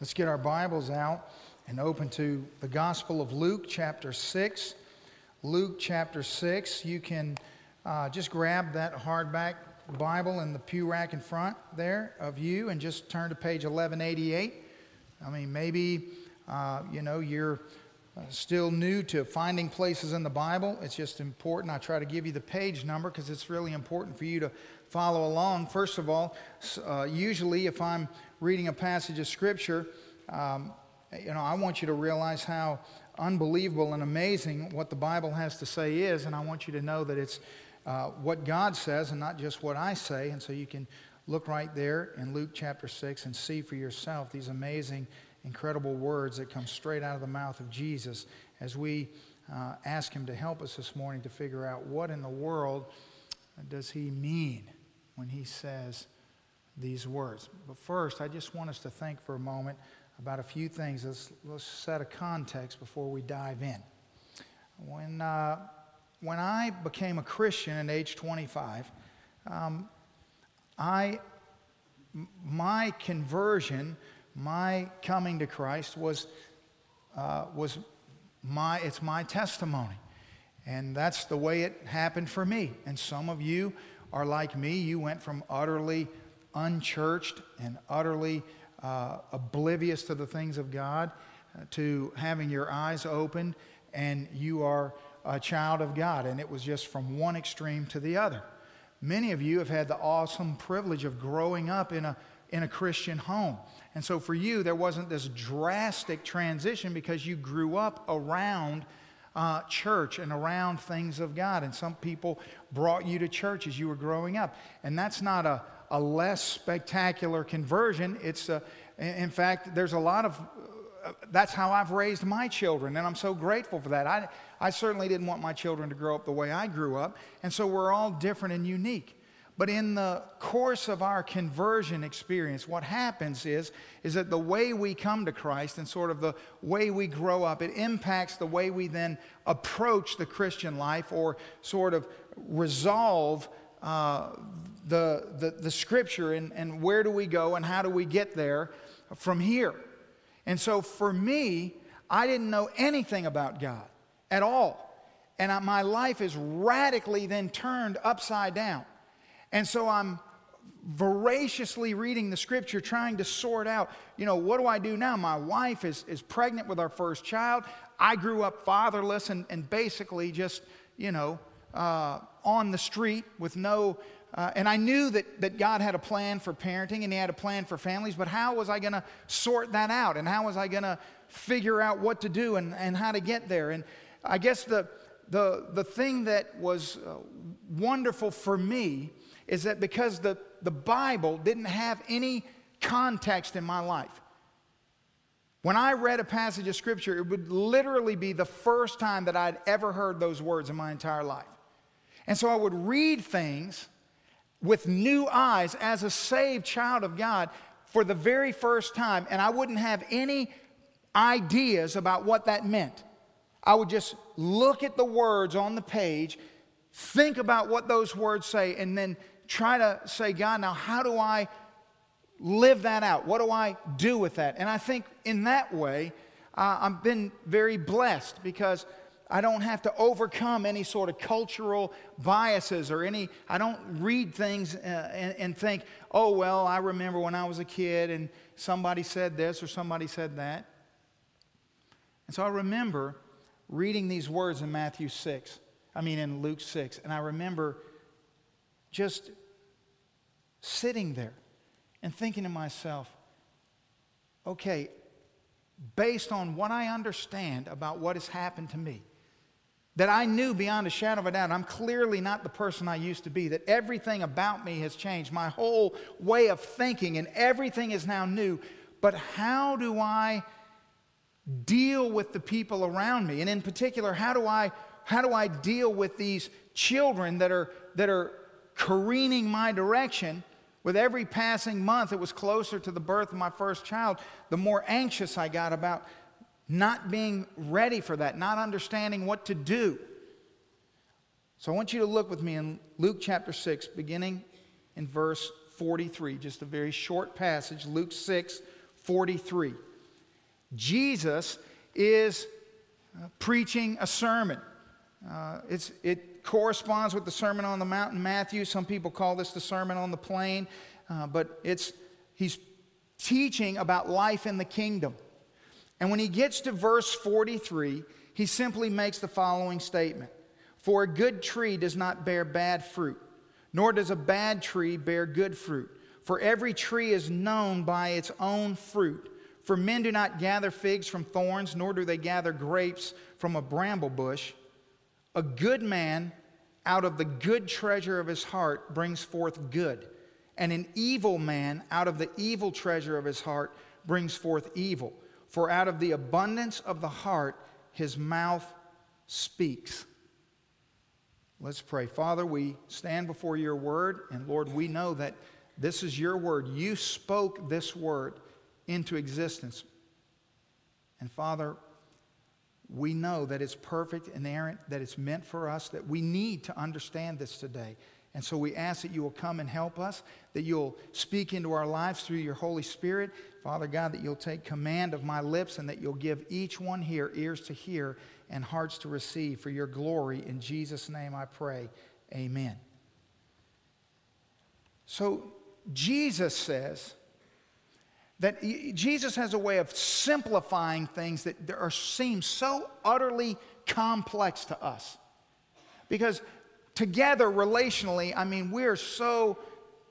Let's get our Bibles out and open to the Gospel of Luke, chapter 6. Luke, chapter 6. You can uh, just grab that hardback Bible in the pew rack in front there of you and just turn to page 1188. I mean, maybe, uh, you know, you're uh, still new to finding places in the Bible. It's just important. I try to give you the page number because it's really important for you to follow along. First of all, uh, usually if I'm reading a passage of Scripture, um, you know, I want you to realize how unbelievable and amazing what the Bible has to say is, and I want you to know that it's uh, what God says and not just what I say. And so you can look right there in Luke chapter 6 and see for yourself these amazing, incredible words that come straight out of the mouth of Jesus as we uh, ask Him to help us this morning to figure out what in the world does He mean when He says, these words. But first, I just want us to think for a moment about a few things. Let's, let's set a context before we dive in. When, uh, when I became a Christian at age 25, um, I, my conversion, my coming to Christ was, uh, was my, it's my testimony. And that's the way it happened for me. And some of you are like me. You went from utterly unchurched and utterly uh, oblivious to the things of God uh, to having your eyes opened and you are a child of God. And it was just from one extreme to the other. Many of you have had the awesome privilege of growing up in a, in a Christian home. And so for you, there wasn't this drastic transition because you grew up around uh, church and around things of God. And some people brought you to church as you were growing up. And that's not a, a less spectacular conversion. It's a, in fact, there's a lot of, uh, that's how I've raised my children, and I'm so grateful for that. I, I certainly didn't want my children to grow up the way I grew up, and so we're all different and unique. But in the course of our conversion experience, what happens is, is that the way we come to Christ and sort of the way we grow up, it impacts the way we then approach the Christian life or sort of resolve uh, the, the, the scripture and, and where do we go and how do we get there from here. And so for me, I didn't know anything about God at all. And I, my life is radically then turned upside down. And so I'm voraciously reading the scripture, trying to sort out, you know, what do I do now? My wife is, is pregnant with our first child. I grew up fatherless and, and basically just, you know, uh, on the street with no uh, and I knew that, that God had a plan for parenting and He had a plan for families, but how was I going to sort that out? And how was I going to figure out what to do and, and how to get there? And I guess the, the, the thing that was uh, wonderful for me is that because the, the Bible didn't have any context in my life, when I read a passage of Scripture, it would literally be the first time that I'd ever heard those words in my entire life. And so I would read things with new eyes as a saved child of God for the very first time, and I wouldn't have any ideas about what that meant. I would just look at the words on the page, think about what those words say, and then try to say, God, now how do I live that out? What do I do with that? And I think in that way, uh, I've been very blessed because I don't have to overcome any sort of cultural biases or any, I don't read things uh, and, and, think, oh, well, I remember when I was a kid and somebody said this or somebody said that. And so I remember reading these words in Matthew 6, I mean in Luke 6, and I remember just sitting there and thinking to myself, okay, based on what I understand about what has happened to me, that I knew beyond a shadow of a doubt I'm clearly not the person I used to be, that everything about me has changed. My whole way of thinking and everything is now new. But how do I deal with the people around me? And in particular, how do I, how do I deal with these children that are, that are careening my direction? With every passing month, it was closer to the birth of my first child, the more anxious I got about not being ready for that, not understanding what to do. So I want you to look with me in Luke chapter 6, beginning in verse 43, just a very short passage, Luke 6, 43. Jesus is uh, preaching a sermon. Uh, it's, it corresponds with the Sermon on the Mount in Matthew. Some people call this the Sermon on the Plain, uh, but it's, he's teaching about life in the kingdom. And when he gets to verse 43, he simply makes the following statement For a good tree does not bear bad fruit, nor does a bad tree bear good fruit. For every tree is known by its own fruit. For men do not gather figs from thorns, nor do they gather grapes from a bramble bush. A good man out of the good treasure of his heart brings forth good, and an evil man out of the evil treasure of his heart brings forth evil. For out of the abundance of the heart his mouth speaks. Let's pray. Father, we stand before your word, and Lord, we know that this is your word. You spoke this word into existence. And Father, we know that it's perfect, inerrant, that it's meant for us, that we need to understand this today. And so we ask that you will come and help us, that you'll speak into our lives through your Holy Spirit. Father God, that you'll take command of my lips and that you'll give each one here ears to hear and hearts to receive for your glory. In Jesus' name I pray. Amen. So Jesus says, that Jesus has a way of simplifying things that are, seem so utterly complex to us. Because together, relationally, I mean, we're so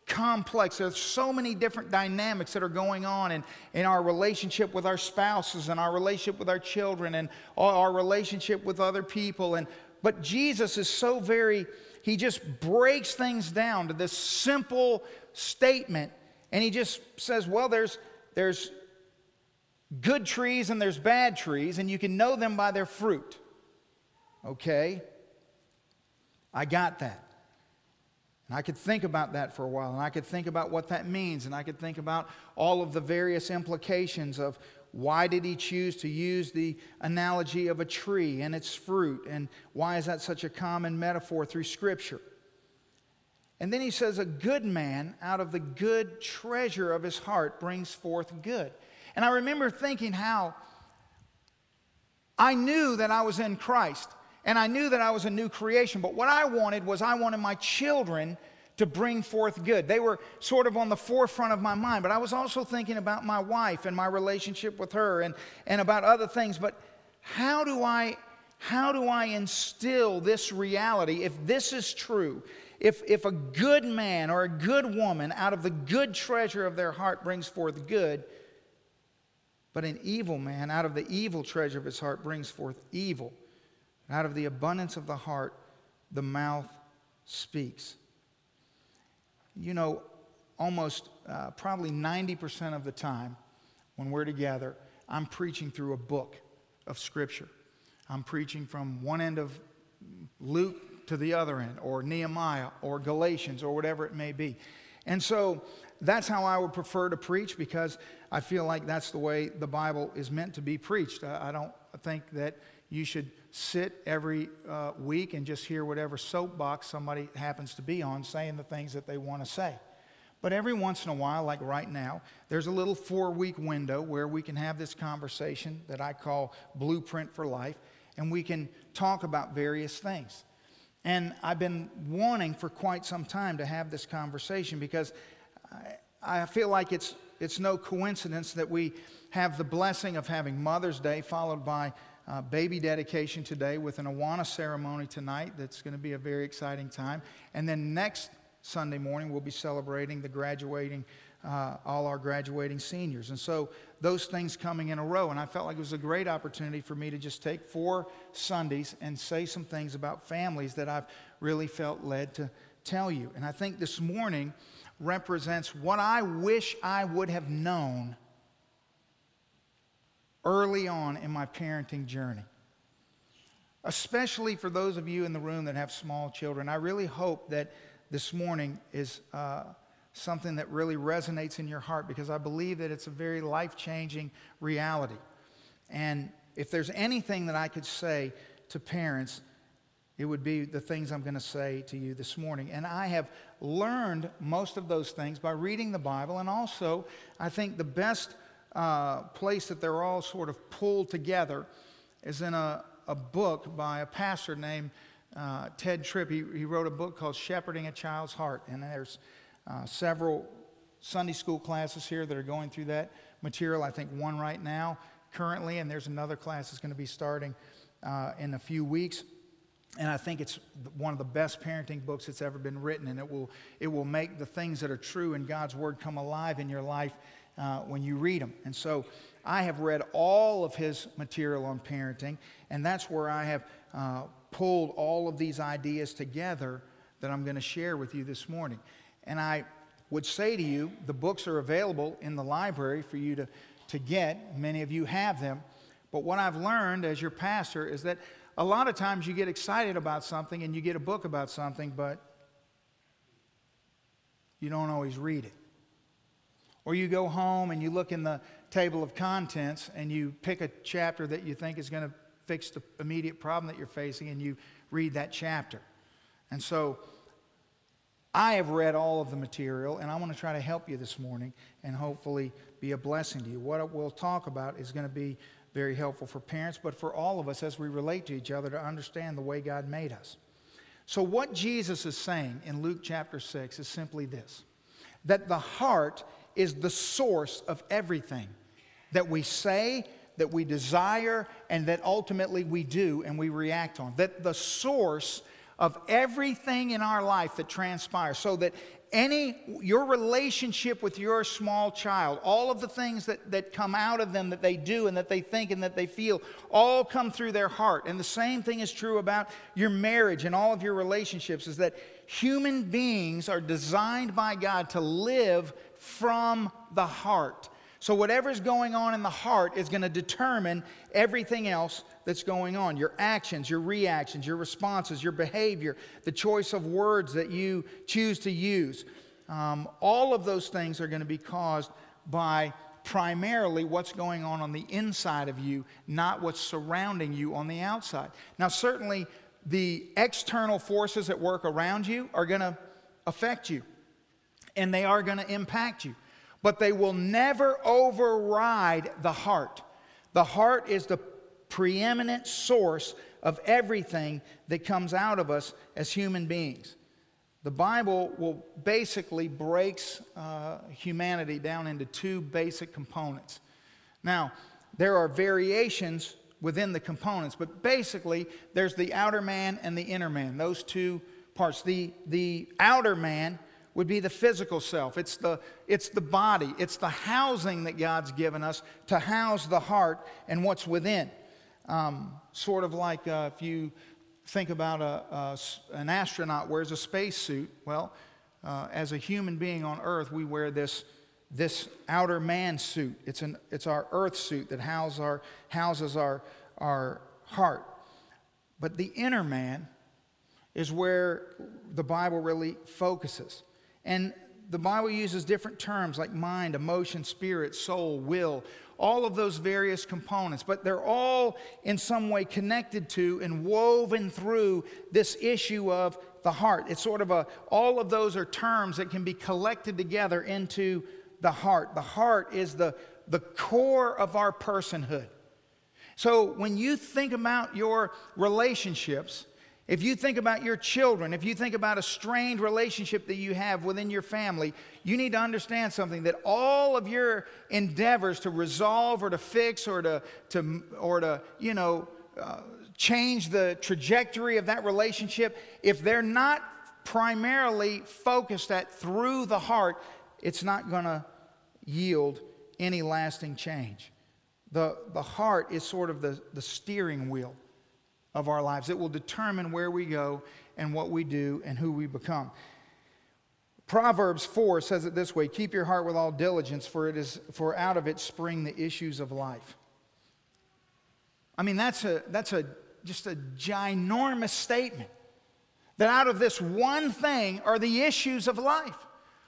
complex. There's so many different dynamics that are going on in, in our relationship with our spouses and our relationship with our children and our relationship with other people. And, but Jesus is so very, he just breaks things down to this simple statement. And he just says, well, there's, there's good trees and there's bad trees, and you can know them by their fruit. Okay? I got that. And I could think about that for a while, and I could think about what that means, and I could think about all of the various implications of why did he choose to use the analogy of a tree and its fruit, and why is that such a common metaphor through Scripture? And then he says, A good man out of the good treasure of his heart brings forth good. And I remember thinking how I knew that I was in Christ and I knew that I was a new creation, but what I wanted was I wanted my children to bring forth good. They were sort of on the forefront of my mind, but I was also thinking about my wife and my relationship with her and, and about other things. But how do I how do I instill this reality if this is true? If, if a good man or a good woman out of the good treasure of their heart brings forth good, but an evil man out of the evil treasure of his heart brings forth evil. Out of the abundance of the heart, the mouth speaks. You know, almost uh, probably 90% of the time when we're together, I'm preaching through a book of Scripture. I'm preaching from one end of Luke to the other end, or Nehemiah, or Galatians, or whatever it may be. And so that's how I would prefer to preach because I feel like that's the way the Bible is meant to be preached. I, don't think that you should sit every uh, week and just hear whatever soapbox somebody happens to be on saying the things that they want to say. But every once in a while, like right now, there's a little four week window where we can have this conversation that I call Blueprint for Life, and we can talk about various things. And I've been wanting for quite some time to have this conversation because I, I feel like it's, it's no coincidence that we have the blessing of having Mother's Day followed by uh, baby dedication today with an Awana ceremony tonight. That's going to be a very exciting time. And then next Sunday morning, we'll be celebrating the graduating uh, all our graduating seniors. And so those things coming in a row. And I felt like it was a great opportunity for me to just take four Sundays and say some things about families that I've really felt led to tell you. And I think this morning represents what I wish I would have known early on in my parenting journey. Especially for those of you in the room that have small children, I really hope that this morning is. Uh, something that really resonates in your heart because I believe that it's a very life changing reality. And if there's anything that I could say to parents, it would be the things I'm going to say to you this morning. And I have learned most of those things by reading the Bible. And also, I think the best uh, place that they're all sort of pulled together is in a, a book by a pastor named uh, Tedd Tripp. He, he wrote a book called Shepherding a Child's Heart. And there's uh, several Sunday school classes here that are going through that material. I think one right now, currently, and there's another class that's going to be starting uh, in a few weeks. And I think it's one of the best parenting books that's ever been written, and it will, it will make the things that are true in God's Word come alive in your life uh, when you read them. And so I have read all of his material on parenting, and that's where I have uh, pulled all of these ideas together that I'm going to share with you this morning. And I would say to you, the books are available in the library for you to, to get. Many of you have them. But what I've learned as your pastor is that a lot of times you get excited about something and you get a book about something, but you don't always read it. Or you go home and you look in the table of contents and you pick a chapter that you think is going to fix the immediate problem that you're facing and you read that chapter. And so I have read all of the material and I want to try to help you this morning and hopefully be a blessing to you. What we'll talk about is going to be very helpful for parents, but for all of us as we relate to each other to understand the way God made us. So, what Jesus is saying in Luke chapter 6 is simply this that the heart is the source of everything that we say, that we desire, and that ultimately we do and we react on. That the source of everything in our life that transpires, so that any your relationship with your small child all of the things that, that come out of them that they do and that they think and that they feel all come through their heart and the same thing is true about your marriage and all of your relationships is that human beings are designed by god to live from the heart. So, whatever's going on in the heart is going to determine everything else that's going on your actions, your reactions, your responses, your behavior, the choice of words that you choose to use. Um, all of those things are going to be caused by primarily what's going on on the inside of you, not what's surrounding you on the outside. Now, certainly, the external forces at work around you are going to affect you and they are going to impact you. But they will never override the heart. The heart is the preeminent source of everything that comes out of us as human beings. The Bible will basically breaks uh, humanity down into two basic components. Now, there are variations within the components, but basically, there's the outer man and the inner man, those two parts. The, the outer man would be the physical self. It's the, it's the body. It's the housing that God's given us to house the heart and what's within. Um, sort of like uh, if you think about a, a, an astronaut wears a spacesuit. Well, uh, as a human being on Earth, we wear this, this outer man suit. It's, an, it's our earth suit that our, houses our, our heart. But the inner man is where the Bible really focuses. And the Bible uses different terms like mind, emotion, spirit, soul, will, all of those various components, but they're all in some way connected to and woven through this issue of the heart. It's sort of a, all of those are terms that can be collected together into the heart. The heart is the, the core of our personhood. So when you think about your relationships, if you think about your children, if you think about a strained relationship that you have within your family, you need to understand something that all of your endeavors to resolve or to fix or to, to, or to you know, uh, change the trajectory of that relationship, if they're not primarily focused at through the heart, it's not going to yield any lasting change. The, the heart is sort of the, the steering wheel of our lives. It will determine where we go and what we do and who we become. Proverbs 4 says it this way Keep your heart with all diligence, for, it is, for out of it spring the issues of life. I mean, that's, a, that's a, just a ginormous statement. That out of this one thing are the issues of life.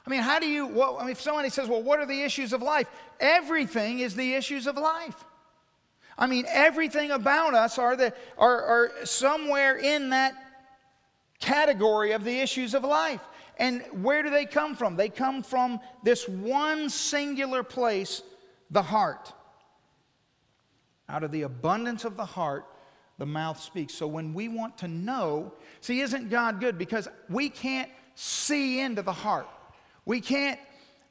I mean, how do you, well, I mean, if somebody says, well, what are the issues of life? Everything is the issues of life. I mean, everything about us are, the, are, are somewhere in that category of the issues of life. And where do they come from? They come from this one singular place the heart. Out of the abundance of the heart, the mouth speaks. So when we want to know, see, isn't God good? Because we can't see into the heart. We can't,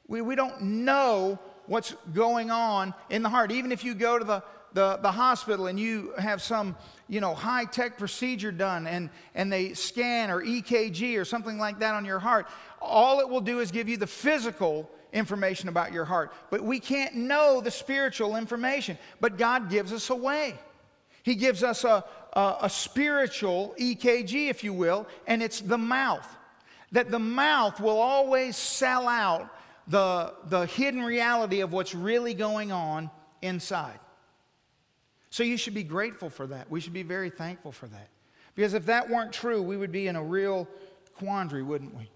we, we don't know what's going on in the heart. Even if you go to the, the, the hospital and you have some, you know, high-tech procedure done and, and they scan or EKG or something like that on your heart, all it will do is give you the physical information about your heart. But we can't know the spiritual information. But God gives us a way. He gives us a, a, a, spiritual EKG, if you will, and it's the mouth. That the mouth will always sell out the, the hidden reality of what's really going on inside. So you should be grateful for that. We should be very thankful for that. Because if that weren't true, we would be in a real quandary, wouldn't we?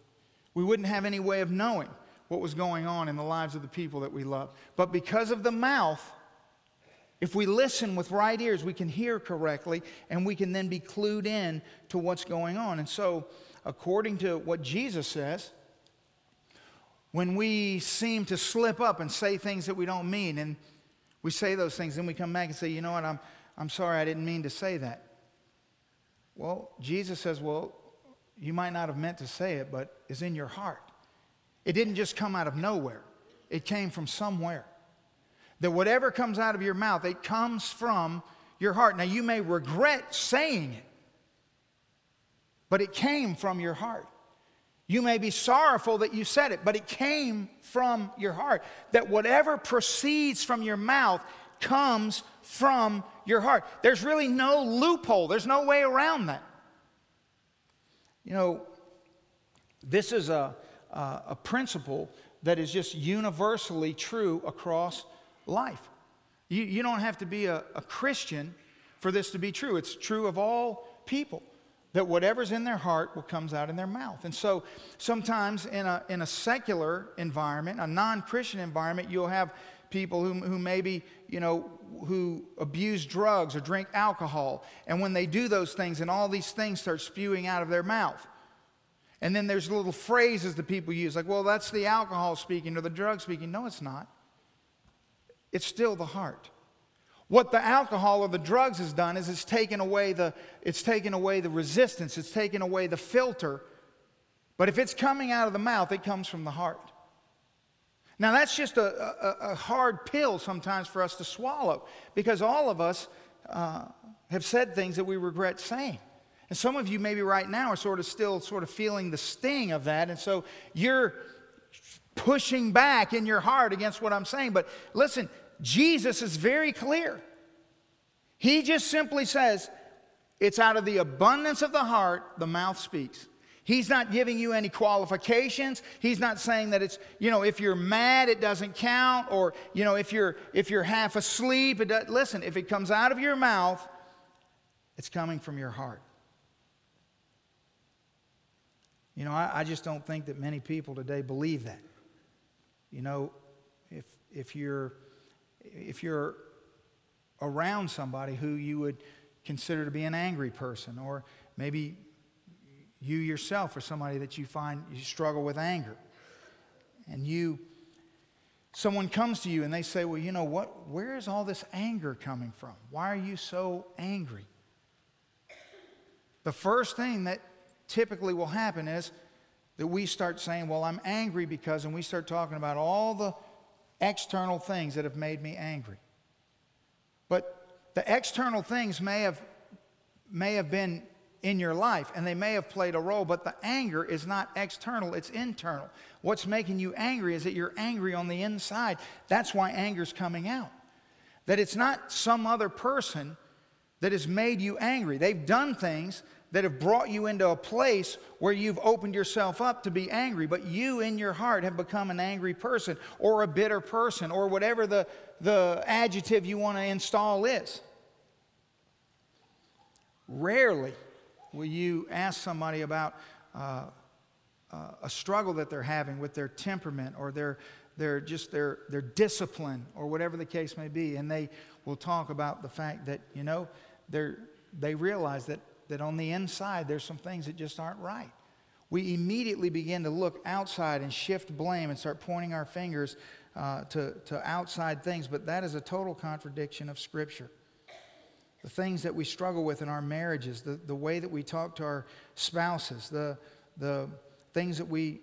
We wouldn't have any way of knowing what was going on in the lives of the people that we love. But because of the mouth, if we listen with right ears, we can hear correctly and we can then be clued in to what's going on. And so, according to what Jesus says, when we seem to slip up and say things that we don't mean, and we say those things, then we come back and say, you know what, I'm, I'm sorry, I didn't mean to say that. Well, Jesus says, well, you might not have meant to say it, but it's in your heart. It didn't just come out of nowhere, it came from somewhere. That whatever comes out of your mouth, it comes from your heart. Now, you may regret saying it, but it came from your heart. You may be sorrowful that you said it, but it came from your heart. That whatever proceeds from your mouth comes from your heart. There's really no loophole, there's no way around that. You know, this is a, uh, a principle that is just universally true across life. You, you don't have to be a, a Christian for this to be true. It's true of all people that whatever's in their heart will comes out in their mouth. And so sometimes in a, in a secular environment, a non-Christian environment, you'll have people who, who maybe, you know, who abuse drugs or drink alcohol. And when they do those things and all these things start spewing out of their mouth, and then there's little phrases that people use, like, well, that's the alcohol speaking or the drug speaking. No, it's not. It's still the heart. What the alcohol or the drugs has done is it's taken away the, it's taken away the resistance, it's taken away the filter. But if it's coming out of the mouth, it comes from the heart. Now, that's just a, a, a hard pill sometimes for us to swallow because all of us uh, have said things that we regret saying. And some of you, maybe right now, are sort of still sort of feeling the sting of that. And so you're pushing back in your heart against what I'm saying. But listen, Jesus is very clear. He just simply says, it's out of the abundance of the heart the mouth speaks. He's not giving you any qualifications. He's not saying that it's, you know, if you're mad, it doesn't count, or, you know, if you're, if you're half asleep, it does, listen, if it comes out of your mouth, it's coming from your heart. You know, I, I, just don't think that many people today believe that. You know, if, if, you're, if you're around somebody who you would consider to be an angry person, or maybe you yourself are somebody that you find you struggle with anger, and you, someone comes to you and they say, Well, you know what? Where is all this anger coming from? Why are you so angry? The first thing that typically will happen is that we start saying, Well, I'm angry because, and we start talking about all the external things that have made me angry. But the external things may have, may have been in your life and they may have played a role, but the anger is not external, it's internal. What's making you angry is that you're angry on the inside. That's why anger's coming out. That it's not some other person that has made you angry. They've done things that have brought you into a place where you've opened yourself up to be angry, but you in your heart have become an angry person or a bitter person or whatever the, the adjective you want to install is. Rarely will you ask somebody about uh, uh, a struggle that they're having with their temperament or their, their just their, their discipline or whatever the case may be, and they will talk about the fact that, you know, they're, they realize that that on the inside there's some things that just aren't right. We immediately begin to look outside and shift blame and start pointing our fingers uh, to, to outside things, but that is a total contradiction of Scripture. The things that we struggle with in our marriages, the, the way that we talk to our spouses, the, the things that we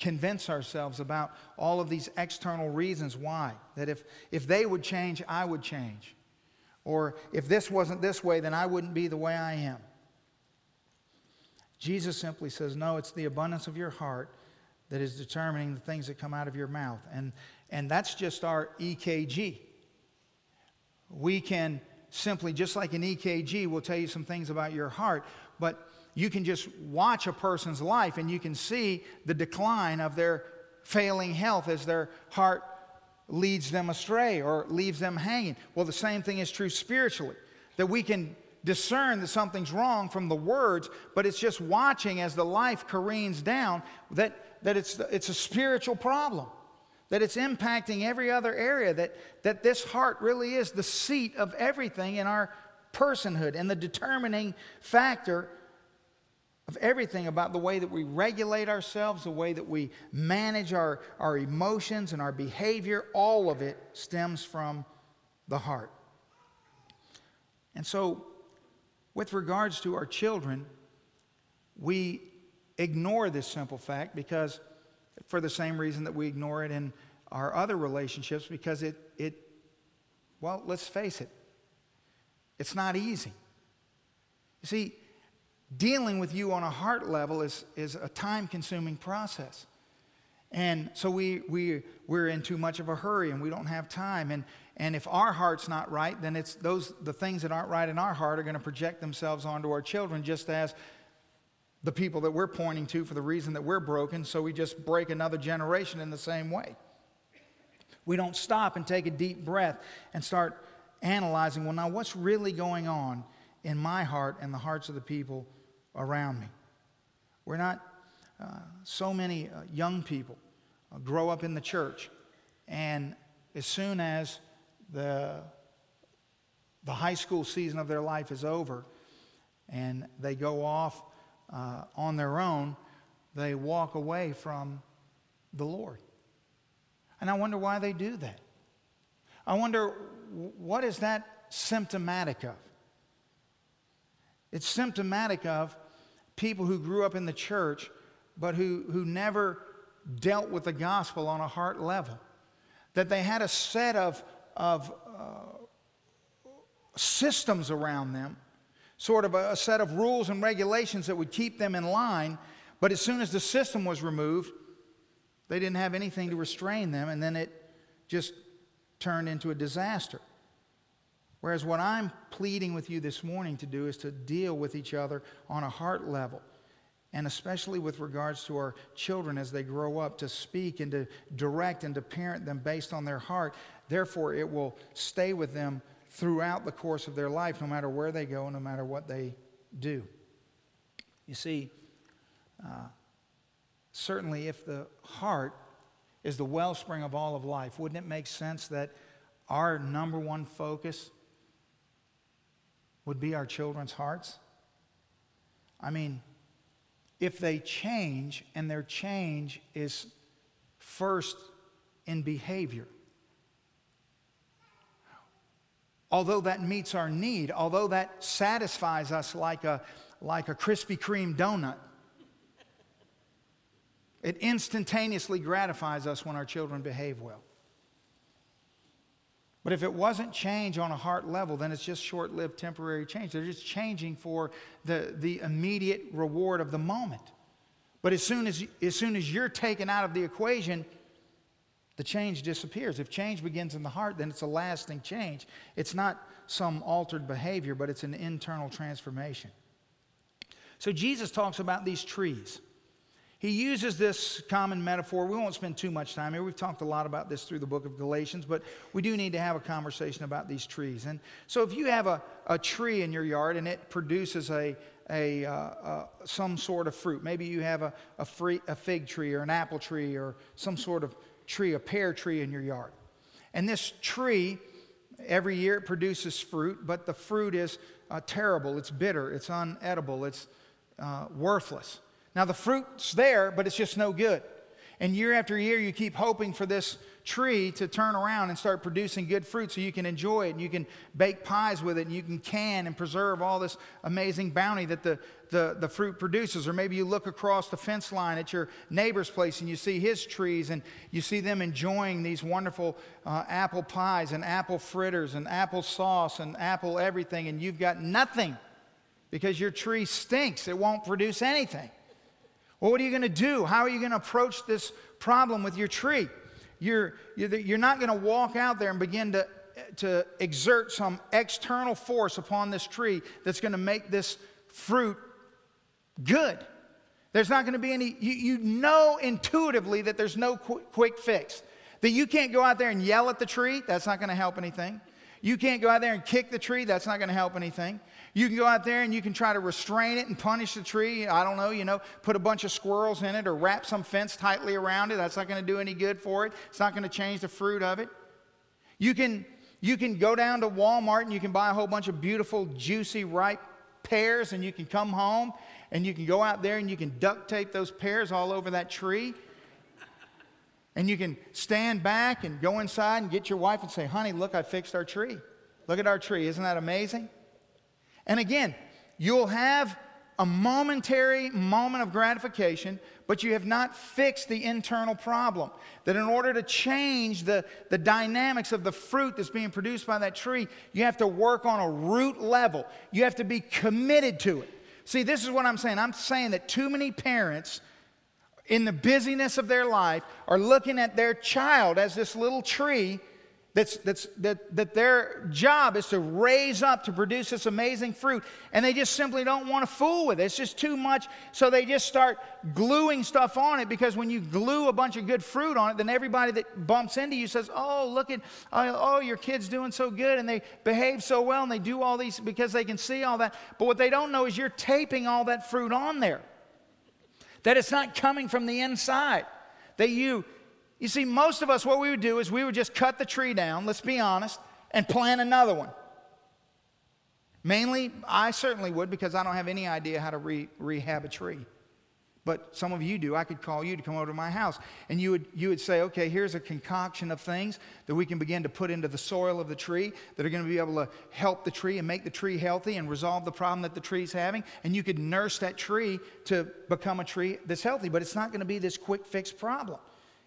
convince ourselves about all of these external reasons why. That if, if they would change, I would change. Or if this wasn't this way, then I wouldn't be the way I am. Jesus simply says, No, it's the abundance of your heart that is determining the things that come out of your mouth. And, and that's just our EKG. We can simply, just like an EKG, will tell you some things about your heart, but you can just watch a person's life and you can see the decline of their failing health as their heart leads them astray or leaves them hanging. Well, the same thing is true spiritually, that we can discern that something's wrong from the words, but it's just watching as the life careens down that, that it's, it's a spiritual problem, that it's impacting every other area, that, that this heart really is the seat of everything in our personhood and the determining factor of everything about the way that we regulate ourselves, the way that we manage our, our emotions and our behavior, all of it stems from the heart. And so with regards to our children, we ignore this simple fact because, for the same reason that we ignore it in our other relationships, because it, it well, let's face it, it's not easy. You see, dealing with you on a heart level is, is a time consuming process. And so we, we, we're in too much of a hurry and we don't have time. And, and if our heart's not right, then it's those, the things that aren't right in our heart are going to project themselves onto our children, just as the people that we're pointing to for the reason that we're broken. So we just break another generation in the same way. We don't stop and take a deep breath and start analyzing well, now what's really going on in my heart and the hearts of the people around me? We're not uh, so many uh, young people uh, grow up in the church, and as soon as the, the high school season of their life is over and they go off uh, on their own, they walk away from the Lord. And I wonder why they do that. I wonder what is that symptomatic of? It's symptomatic of people who grew up in the church but who, who never dealt with the gospel on a heart level. That they had a set of, of uh, systems around them, sort of a, a set of rules and regulations that would keep them in line, but as soon as the system was removed, they didn't have anything to restrain them, and then it just turned into a disaster. Whereas what I'm pleading with you this morning to do is to deal with each other on a heart level and especially with regards to our children as they grow up, to speak and to direct and to parent them based on their heart. Therefore, it will stay with them throughout the course of their life, no matter where they go, no matter what they do. You see, uh, certainly if the heart is the wellspring of all of life, wouldn't it make sense that our number one focus would be our children's hearts? I mean, if they change, and their change is first in behavior. Although that meets our need, although that satisfies us like a, like a Krispy Kreme donut, it instantaneously gratifies us when our children behave well. But if it wasn't change on a heart level, then it's just short lived temporary change. They're just changing for the, the immediate reward of the moment. But as soon as, as soon as you're taken out of the equation, the change disappears. If change begins in the heart, then it's a lasting change. It's not some altered behavior, but it's an internal transformation. So Jesus talks about these trees. He uses this common metaphor. We won't spend too much time here. We've talked a lot about this through the book of Galatians, but we do need to have a conversation about these trees. And so, if you have a, a tree in your yard and it produces a, a, uh, uh, some sort of fruit, maybe you have a, a, free, a fig tree or an apple tree or some sort of tree, a pear tree in your yard. And this tree, every year it produces fruit, but the fruit is uh, terrible, it's bitter, it's unedible, it's uh, worthless. Now, the fruit's there, but it's just no good. And year after year, you keep hoping for this tree to turn around and start producing good fruit so you can enjoy it and you can bake pies with it and you can can and preserve all this amazing bounty that the, the, the fruit produces. Or maybe you look across the fence line at your neighbor's place and you see his trees and you see them enjoying these wonderful uh, apple pies and apple fritters and apple sauce and apple everything, and you've got nothing because your tree stinks. It won't produce anything. Well, what are you going to do? How are you going to approach this problem with your tree? You're, you're not going to walk out there and begin to, to exert some external force upon this tree that's going to make this fruit good. There's not going to be any, you, you know intuitively that there's no qu- quick fix. That you can't go out there and yell at the tree, that's not going to help anything. You can't go out there and kick the tree, that's not going to help anything. You can go out there and you can try to restrain it and punish the tree. I don't know, you know, put a bunch of squirrels in it or wrap some fence tightly around it. That's not going to do any good for it. It's not going to change the fruit of it. You can you can go down to Walmart and you can buy a whole bunch of beautiful, juicy, ripe pears, and you can come home and you can go out there and you can duct tape those pears all over that tree. And you can stand back and go inside and get your wife and say, Honey, look, I fixed our tree. Look at our tree. Isn't that amazing? And again, you'll have a momentary moment of gratification, but you have not fixed the internal problem. That in order to change the, the dynamics of the fruit that's being produced by that tree, you have to work on a root level. You have to be committed to it. See, this is what I'm saying. I'm saying that too many parents, in the busyness of their life, are looking at their child as this little tree that's, that's, that, that their job is to raise up to produce this amazing fruit, and they just simply don't want to fool with it. It's just too much, so they just start gluing stuff on it because when you glue a bunch of good fruit on it, then everybody that bumps into you says, Oh, look at, oh, your kid's doing so good, and they behave so well, and they do all these because they can see all that. But what they don't know is you're taping all that fruit on there, that it's not coming from the inside, that you you see, most of us, what we would do is we would just cut the tree down, let's be honest, and plant another one. Mainly, I certainly would because I don't have any idea how to re- rehab a tree. But some of you do. I could call you to come over to my house. And you would, you would say, okay, here's a concoction of things that we can begin to put into the soil of the tree that are going to be able to help the tree and make the tree healthy and resolve the problem that the tree's having. And you could nurse that tree to become a tree that's healthy. But it's not going to be this quick fix problem.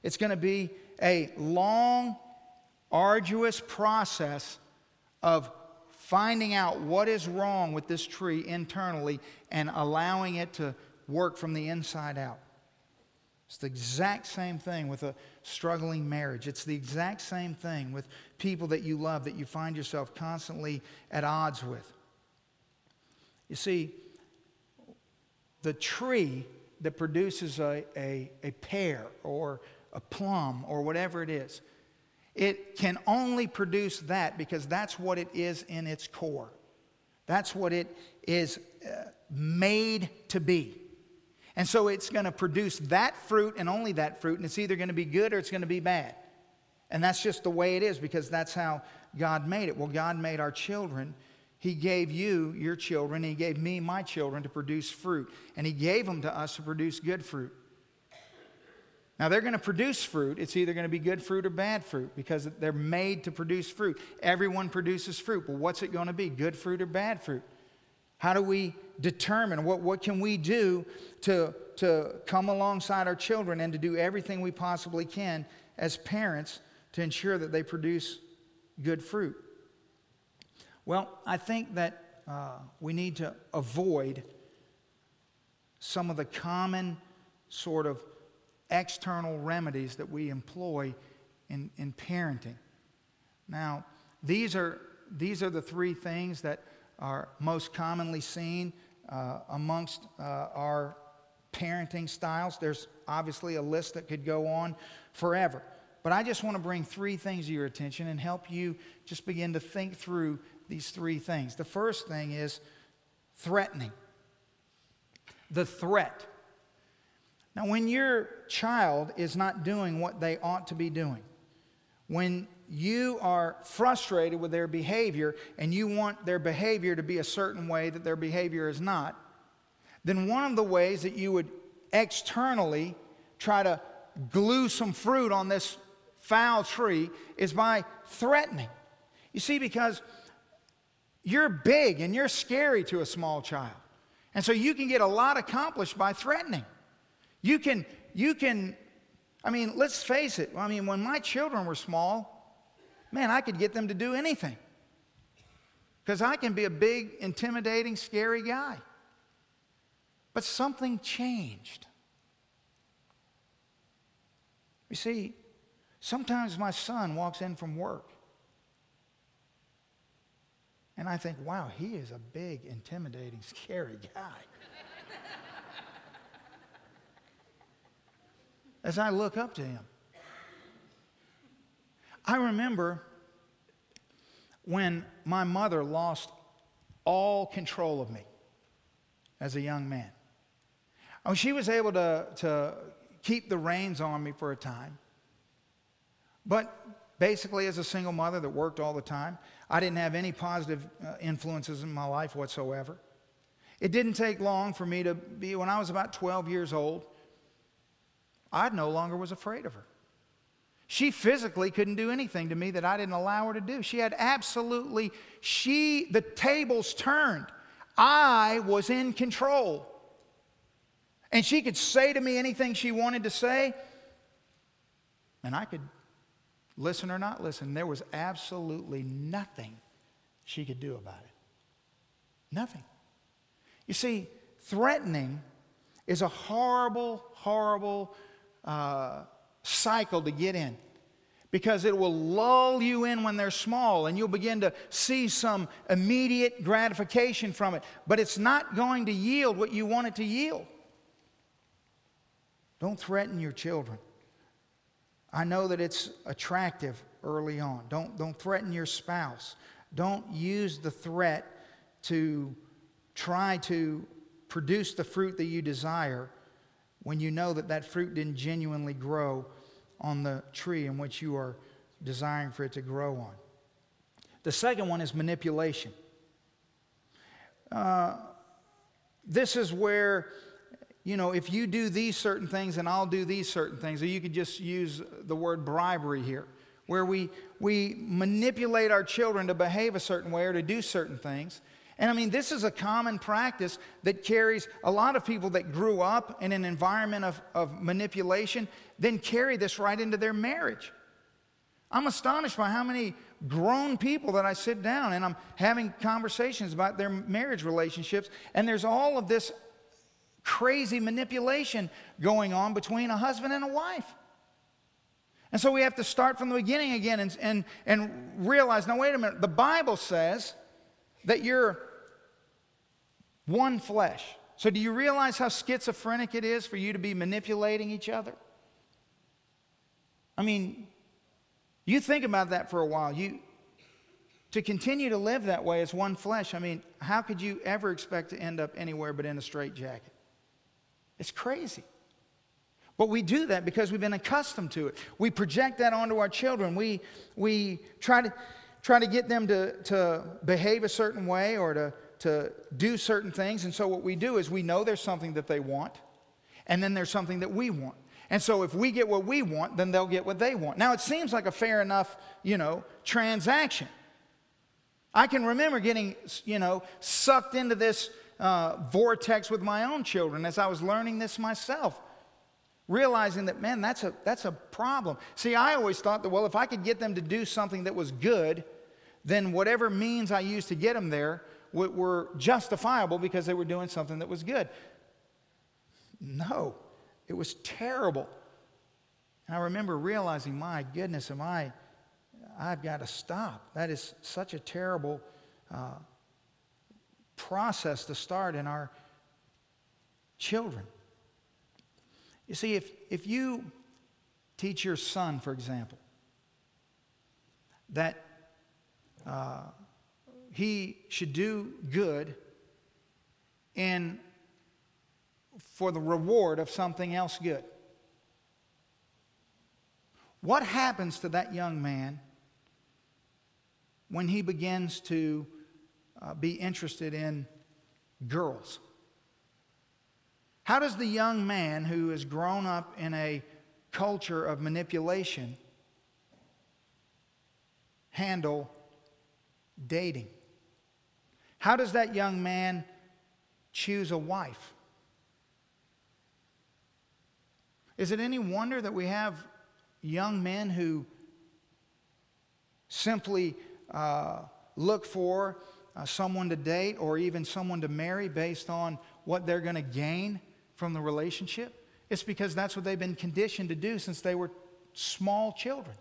It's going to be a long, arduous process of finding out what is wrong with this tree internally and allowing it to work from the inside out. It's the exact same thing with a struggling marriage. It's the exact same thing with people that you love that you find yourself constantly at odds with. You see, the tree that produces a, a, a pear or a plum, or whatever it is. It can only produce that because that's what it is in its core. That's what it is uh, made to be. And so it's going to produce that fruit and only that fruit, and it's either going to be good or it's going to be bad. And that's just the way it is because that's how God made it. Well, God made our children. He gave you your children, He gave me my children to produce fruit, and He gave them to us to produce good fruit. Now, they're going to produce fruit. It's either going to be good fruit or bad fruit because they're made to produce fruit. Everyone produces fruit. But what's it going to be, good fruit or bad fruit? How do we determine what, what can we do to, to come alongside our children and to do everything we possibly can as parents to ensure that they produce good fruit? Well, I think that uh, we need to avoid some of the common sort of external remedies that we employ in, in parenting. Now, these are, these are the three things that are most commonly seen uh, amongst uh, our parenting styles. There's obviously a list that could go on forever. But I just want to bring three things to your attention and help you just begin to think through these three things. The first thing is threatening. The threat. Now, when your child is not doing what they ought to be doing, when you are frustrated with their behavior and you want their behavior to be a certain way that their behavior is not, then one of the ways that you would externally try to glue some fruit on this foul tree is by threatening. You see, because you're big and you're scary to a small child. And so you can get a lot accomplished by threatening. You can, you can, I mean, let's face it. I mean, when my children were small, man, I could get them to do anything. Because I can be a big, intimidating, scary guy. But something changed. You see, sometimes my son walks in from work. And I think, wow, he is a big, intimidating, scary guy. As I look up to him, I remember when my mother lost all control of me as a young man. Oh, she was able to, to keep the reins on me for a time. But basically, as a single mother that worked all the time, I didn't have any positive uh, influences in my life whatsoever. It didn't take long for me to be, when I was about 12 years old, I no longer was afraid of her. She physically couldn't do anything to me that I didn't allow her to do. She had absolutely, she, the tables turned. I was in control. And she could say to me anything she wanted to say, and I could listen or not listen. There was absolutely nothing she could do about it. Nothing. You see, threatening is a horrible, horrible uh, cycle to get in because it will lull you in when they're small and you'll begin to see some immediate gratification from it. But it's not going to yield what you want it to yield. Don't threaten your children. I know that it's attractive early on. Don't, don't threaten your spouse. Don't use the threat to try to produce the fruit that you desire when you know that that fruit didn't genuinely grow on the tree in which you are desiring for it to grow on. The second one is manipulation. Uh, this is where you know, if you do these certain things and I'll do these certain things, or you could just use the word bribery here, where we, we manipulate our children to behave a certain way or to do certain things. And I mean, this is a common practice that carries a lot of people that grew up in an environment of, of manipulation, then carry this right into their marriage. I'm astonished by how many grown people that I sit down and I'm having conversations about their marriage relationships, and there's all of this crazy manipulation going on between a husband and a wife. And so we have to start from the beginning again and, and, and realize now, wait a minute, the Bible says that you're one flesh. So, do you realize how schizophrenic it is for you to be manipulating each other? I mean, you think about that for a while. You, to continue to live that way as one flesh, I mean, how could you ever expect to end up anywhere but in a straitjacket? It's crazy. But we do that because we've been accustomed to it. We project that onto our children. We, we try, to, try to get them to, to behave a certain way or to, to do certain things. And so what we do is we know there's something that they want, and then there's something that we want. And so if we get what we want, then they'll get what they want. Now it seems like a fair enough, you know, transaction. I can remember getting, you know, sucked into this uh, vortex with my own children as I was learning this myself. Realizing that, man, that's a, that's a problem. See, I always thought that, well, if I could get them to do something that was good, then whatever means I used to get them there were justifiable because they were doing something that was good. No, it was terrible. And I remember realizing, my goodness, am I, I've got to stop. That is such a terrible uh, process to start in our children. You see, if, if you teach your son, for example, that uh, he should do good and for the reward of something else good. What happens to that young man when he begins to uh, be interested in girls? How does the young man who has grown up in a culture of manipulation handle dating? How does that young man choose a wife? Is it any wonder that we have young men who simply uh, look for uh, someone to date or even someone to marry based on what they're going to gain from the relationship? It's because that's what they've been conditioned to do since they were small children.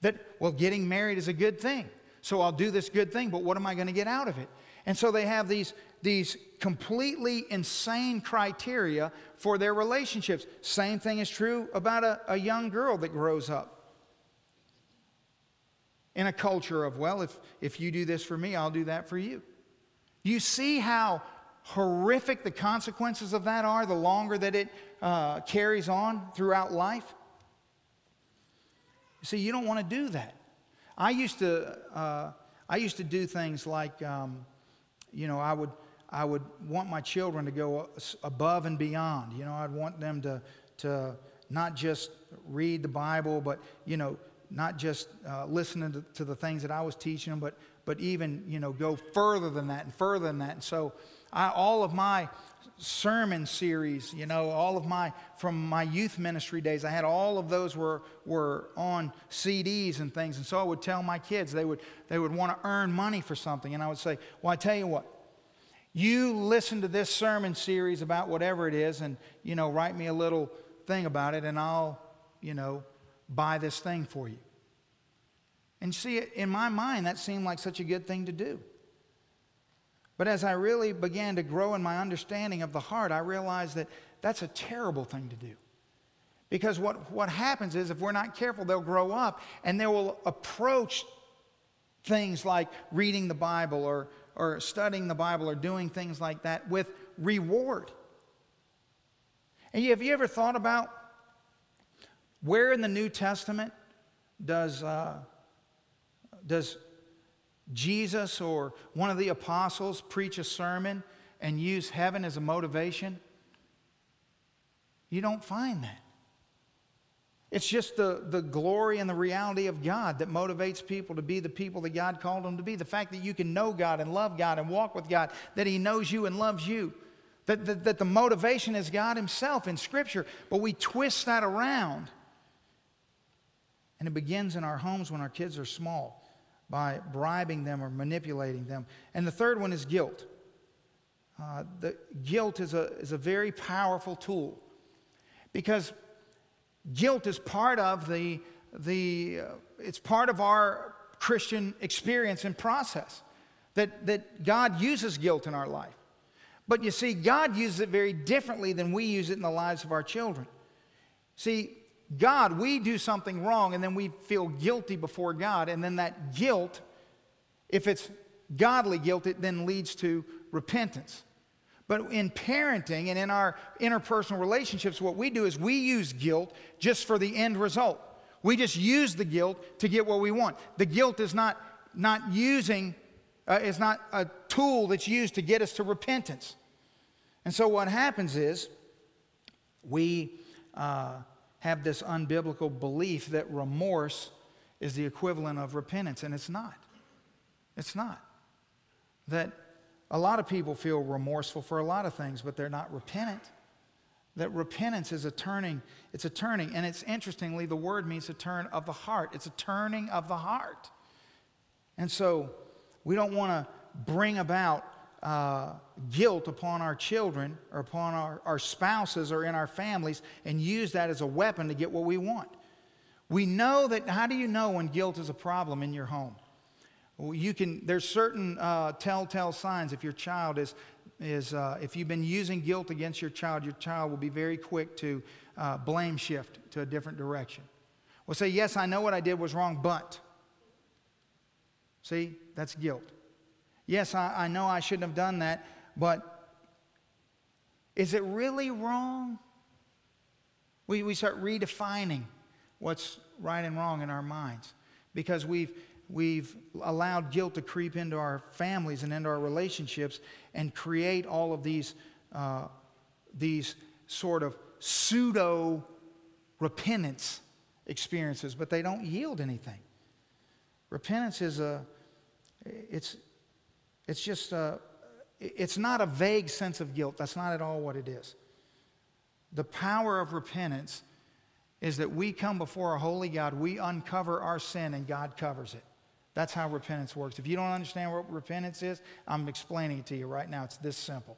That, well, getting married is a good thing. So I'll do this good thing, but what am I going to get out of it? And so they have these, these completely insane criteria for their relationships. Same thing is true about a, a young girl that grows up in a culture of, well, if, if you do this for me, I'll do that for you. You see how horrific the consequences of that are the longer that it uh, carries on throughout life? See, you don't want to do that. I used to, uh, I used to do things like, um, you know, I would, I would want my children to go above and beyond. You know, I'd want them to, to not just read the Bible, but, you know, not just uh, listening to, to, the things that I was teaching them, but, but even, you know, go further than that and further than that. And so I, all of my sermon series, you know, all of my, from my youth ministry days, I had all of those were, were on CDs and things. And so I would tell my kids, they would, they would want to earn money for something. And I would say, well, I tell you what, you listen to this sermon series about whatever it is and, you know, write me a little thing about it and I'll, you know, buy this thing for you. And see, in my mind, that seemed like such a good thing to do. But as I really began to grow in my understanding of the heart, I realized that that's a terrible thing to do. Because what, what happens is, if we're not careful, they'll grow up and they will approach things like reading the Bible or, or studying the Bible or doing things like that with reward. And have you ever thought about where in the New Testament does, uh, does Jesus or one of the apostles preach a sermon and use heaven as a motivation? You don't find that. It's just the, the glory and the reality of God that motivates people to be the people that God called them to be. The fact that you can know God and love God and walk with God, that He knows you and loves you. That, that, that the motivation is God Himself in Scripture. But we twist that around. And it begins in our homes when our kids are small by bribing them or manipulating them. And the third one is guilt. Uh, the guilt is a, is a very powerful tool because guilt is part of the, the uh, it's part of our Christian experience and process that, that God uses guilt in our life. But you see, God uses it very differently than we use it in the lives of our children. See, God, we do something wrong and then we feel guilty before God. And then that guilt, if it's godly guilt, it then leads to repentance. But in parenting and in our interpersonal relationships, what we do is we use guilt just for the end result. We just use the guilt to get what we want. The guilt is not, not using, uh, is not a tool that's used to get us to repentance. And so what happens is we, uh, have this unbiblical belief that remorse is the equivalent of repentance, and it's not. It's not. That a lot of people feel remorseful for a lot of things, but they're not repentant. That repentance is a turning, it's a turning, and it's interestingly, the word means a turn of the heart. It's a turning of the heart. And so we don't want to bring about uh, guilt upon our children or upon our, our spouses or in our families and use that as a weapon to get what we want. We know that, how do you know when guilt is a problem in your home? You can, there's certain uh, telltale signs if your child is, is uh, if you've been using guilt against your child, your child will be very quick to uh, blame shift to a different direction. Will say, Yes, I know what I did was wrong, but. See, that's guilt. Yes, I, I know I shouldn't have done that, but is it really wrong? We, we start redefining what's right and wrong in our minds because we've, we've allowed guilt to creep into our families and into our relationships and create all of these, uh, these sort of pseudo repentance experiences, but they don't yield anything. Repentance is a, it's, it's just uh, a, it's not a vague sense of guilt. That's not at all what it is. The power of repentance is that we come before a holy God, we uncover our sin, and God covers it. That's how repentance works. If you don't understand what repentance is, I'm explaining it to you right now. It's this simple.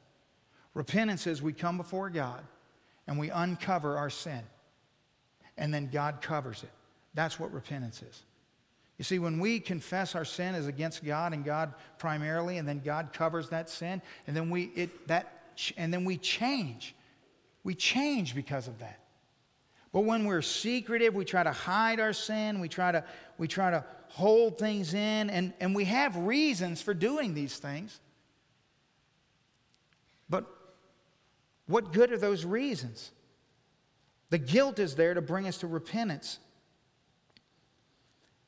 Repentance is we come before God and we uncover our sin, and then God covers it. That's what repentance is. You see, when we confess our sin is against God and God primarily, and then God covers that sin, and then we it that and then we change. We change because of that. But when we're secretive, we try to hide our sin, we try to, we try to hold things in, and, and we have reasons for doing these things. But what good are those reasons? The guilt is there to bring us to repentance.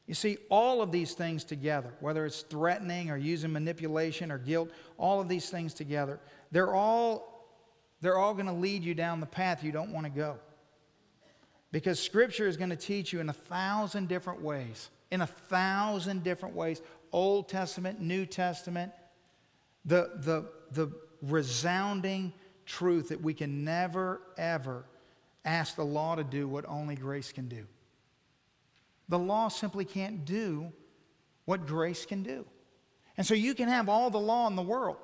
You see, all of these things together, whether it's threatening or using manipulation or guilt, all of these things together, they're all, they're all going to lead you down the path you don't want to go. Because Scripture is going to teach you in a thousand different ways, in a thousand different ways Old Testament, New Testament, the, the, the resounding truth that we can never, ever ask the law to do what only grace can do. The law simply can't do what grace can do. And so you can have all the law in the world.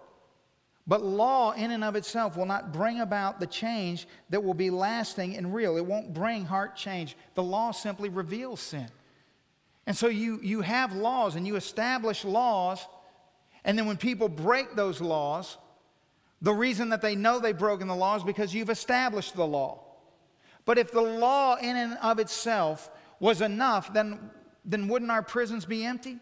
But law, in and of itself, will not bring about the change that will be lasting and real. It won't bring heart change. The law simply reveals sin. And so you, you have laws and you establish laws, and then when people break those laws, the reason that they know they've broken the law is because you've established the law. But if the law, in and of itself, was enough, then, then wouldn't our prisons be empty?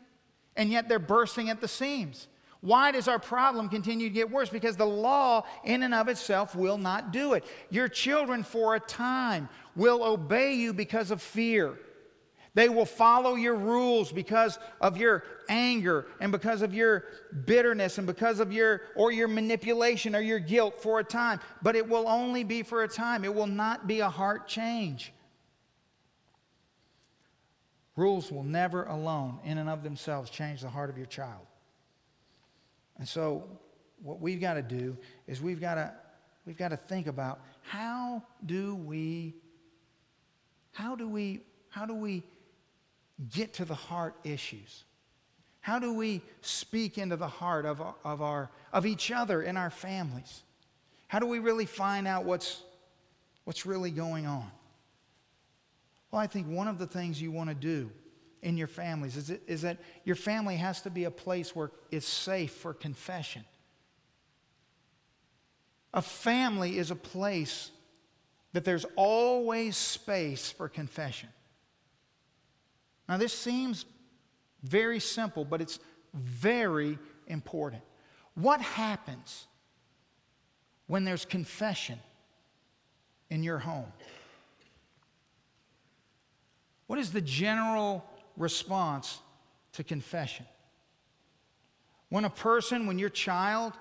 And yet they're bursting at the seams. Why does our problem continue to get worse? Because the law, in and of itself, will not do it. Your children, for a time, will obey you because of fear. They will follow your rules because of your anger and because of your bitterness and because of your or your manipulation or your guilt for a time, but it will only be for a time. It will not be a heart change. Rules will never alone in and of themselves change the heart of your child. And so, what we've got to do is we've got to, we've got to think about how do we, how do we, how do we get to the heart issues? How do we speak into the heart of, of, our, of each other in our families? How do we really find out what's, what's really going on? Well, I think one of the things you want to do in your families is, it, is that your family has to be a place where it's safe for confession. A family is a place that there's always space for confession. Now, this seems very simple, but it's very important. What happens when there's confession in your home? What is the general response to confession. When a person, when your child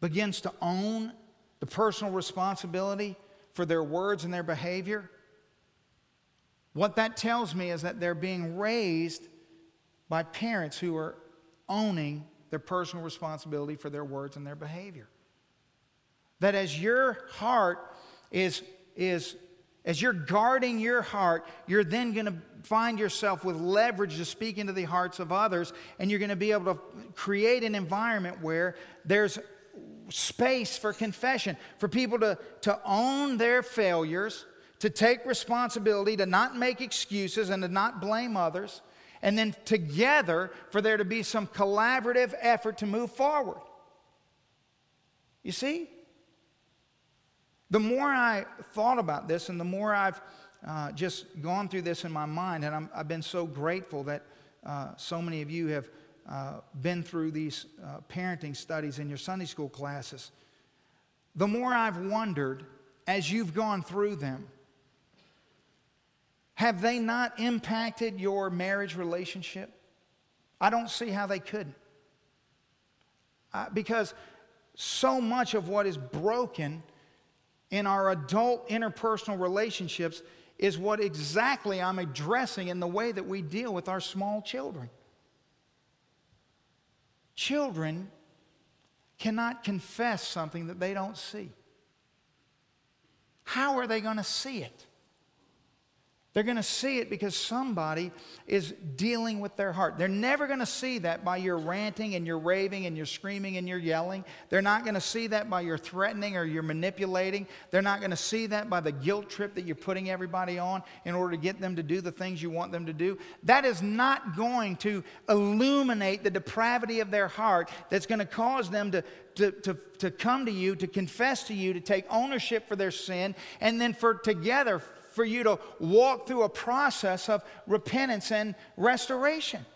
begins to own the personal responsibility for their words and their behavior, what that tells me is that they're being raised by parents who are owning their personal responsibility for their words and their behavior. That as your heart is, is as you're guarding your heart, you're then going to find yourself with leverage to speak into the hearts of others, and you're going to be able to create an environment where there's space for confession, for people to, to own their failures, to take responsibility, to not make excuses, and to not blame others, and then together for there to be some collaborative effort to move forward. You see? The more I thought about this and the more I've uh, just gone through this in my mind, and i have been so grateful that uh, so many of you have uh, been through these uh, parenting studies in your Sunday school classes. The more I've wondered as you've gone through them, have they not impacted your marriage relationship? I don't see how they couldn't. Because so much of what is broken in our adult interpersonal relationships is what exactly I'm addressing in the way that we deal with our small children. Children cannot confess something that they don't see. How are they going to see it? They're going to see it because somebody is dealing with their heart. They're never going to see that by your ranting and your raving and your screaming and your yelling. They're not going to see that by your threatening or your manipulating. They're not going to see that by the guilt trip that you're putting everybody on in order to get them to do the things you want them to do. That is not going to illuminate the depravity of their heart that's going to cause them to, to, to, to come to you, to confess to you, to take ownership for their sin, and then for together for you to walk through a process of repentance and restoration.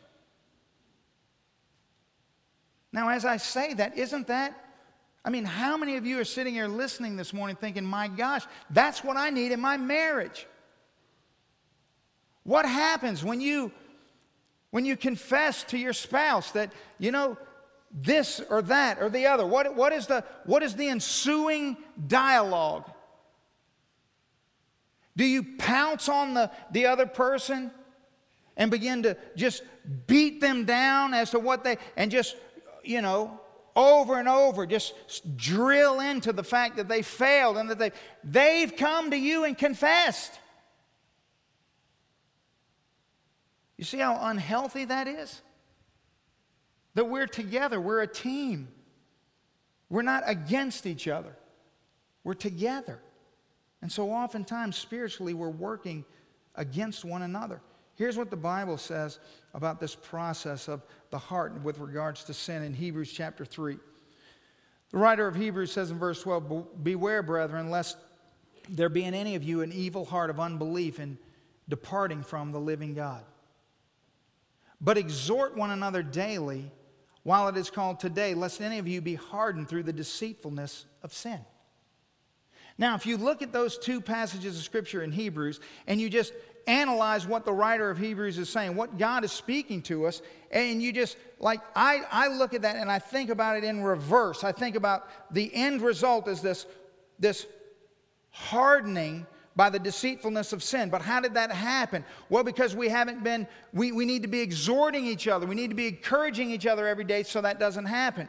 Now, as I say that, isn't that? I mean, how many of you are sitting here listening this morning thinking, my gosh, that's what I need in my marriage? What happens when you when you confess to your spouse that, you know, this or that or the other? What, what, is, the, what is the ensuing dialogue? Do you pounce on the, the other person and begin to just beat them down as to what they, and just, you know, over and over, just drill into the fact that they failed and that they, they've come to you and confessed. You see how unhealthy that is? That we're together, we're a team. We're not against each other, we're together. And so oftentimes, spiritually, we're working against one another. Here's what the Bible says about this process of the heart with regards to sin in Hebrews chapter 3. The writer of Hebrews says in verse 12 Beware, brethren, lest there be in any of you an evil heart of unbelief in departing from the living God. But exhort one another daily while it is called today, lest any of you be hardened through the deceitfulness of sin. Now, if you look at those two passages of Scripture in Hebrews and you just analyze what the writer of Hebrews is saying, what God is speaking to us, and you just, like, I, I look at that and I think about it in reverse. I think about the end result is this, this hardening by the deceitfulness of sin. But how did that happen? Well, because we haven't been, we, we need to be exhorting each other, we need to be encouraging each other every day so that doesn't happen.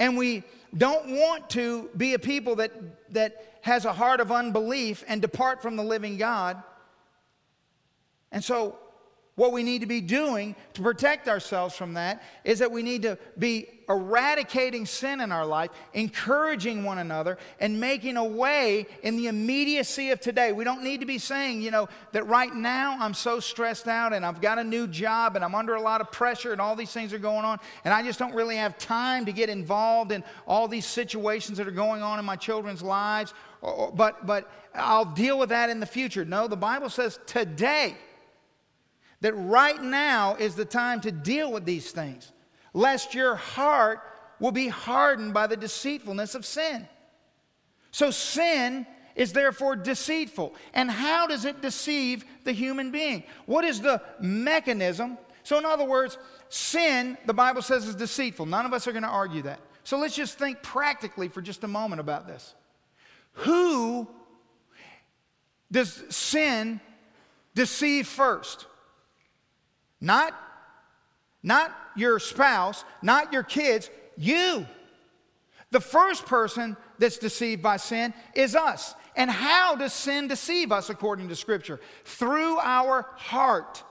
And we don't want to be a people that, that has a heart of unbelief and depart from the living God. And so what we need to be doing to protect ourselves from that is that we need to be eradicating sin in our life, encouraging one another, and making a way in the immediacy of today. We don't need to be saying, you know, that right now I'm so stressed out and I've got a new job and I'm under a lot of pressure and all these things are going on, and I just don't really have time to get involved in all these situations that are going on in my children's lives, but, but I'll deal with that in the future. No, the Bible says today that right now is the time to deal with these things, lest your heart will be hardened by the deceitfulness of sin. So, sin is therefore deceitful. And how does it deceive the human being? What is the mechanism? So, in other words, sin, the Bible says, is deceitful. None of us are going to argue that. So, let's just think practically for just a moment about this. Who does sin deceive first? Not, not your spouse, not your kids, you. The first person that's deceived by sin is us. And how does sin deceive us according to Scripture? Through our heart.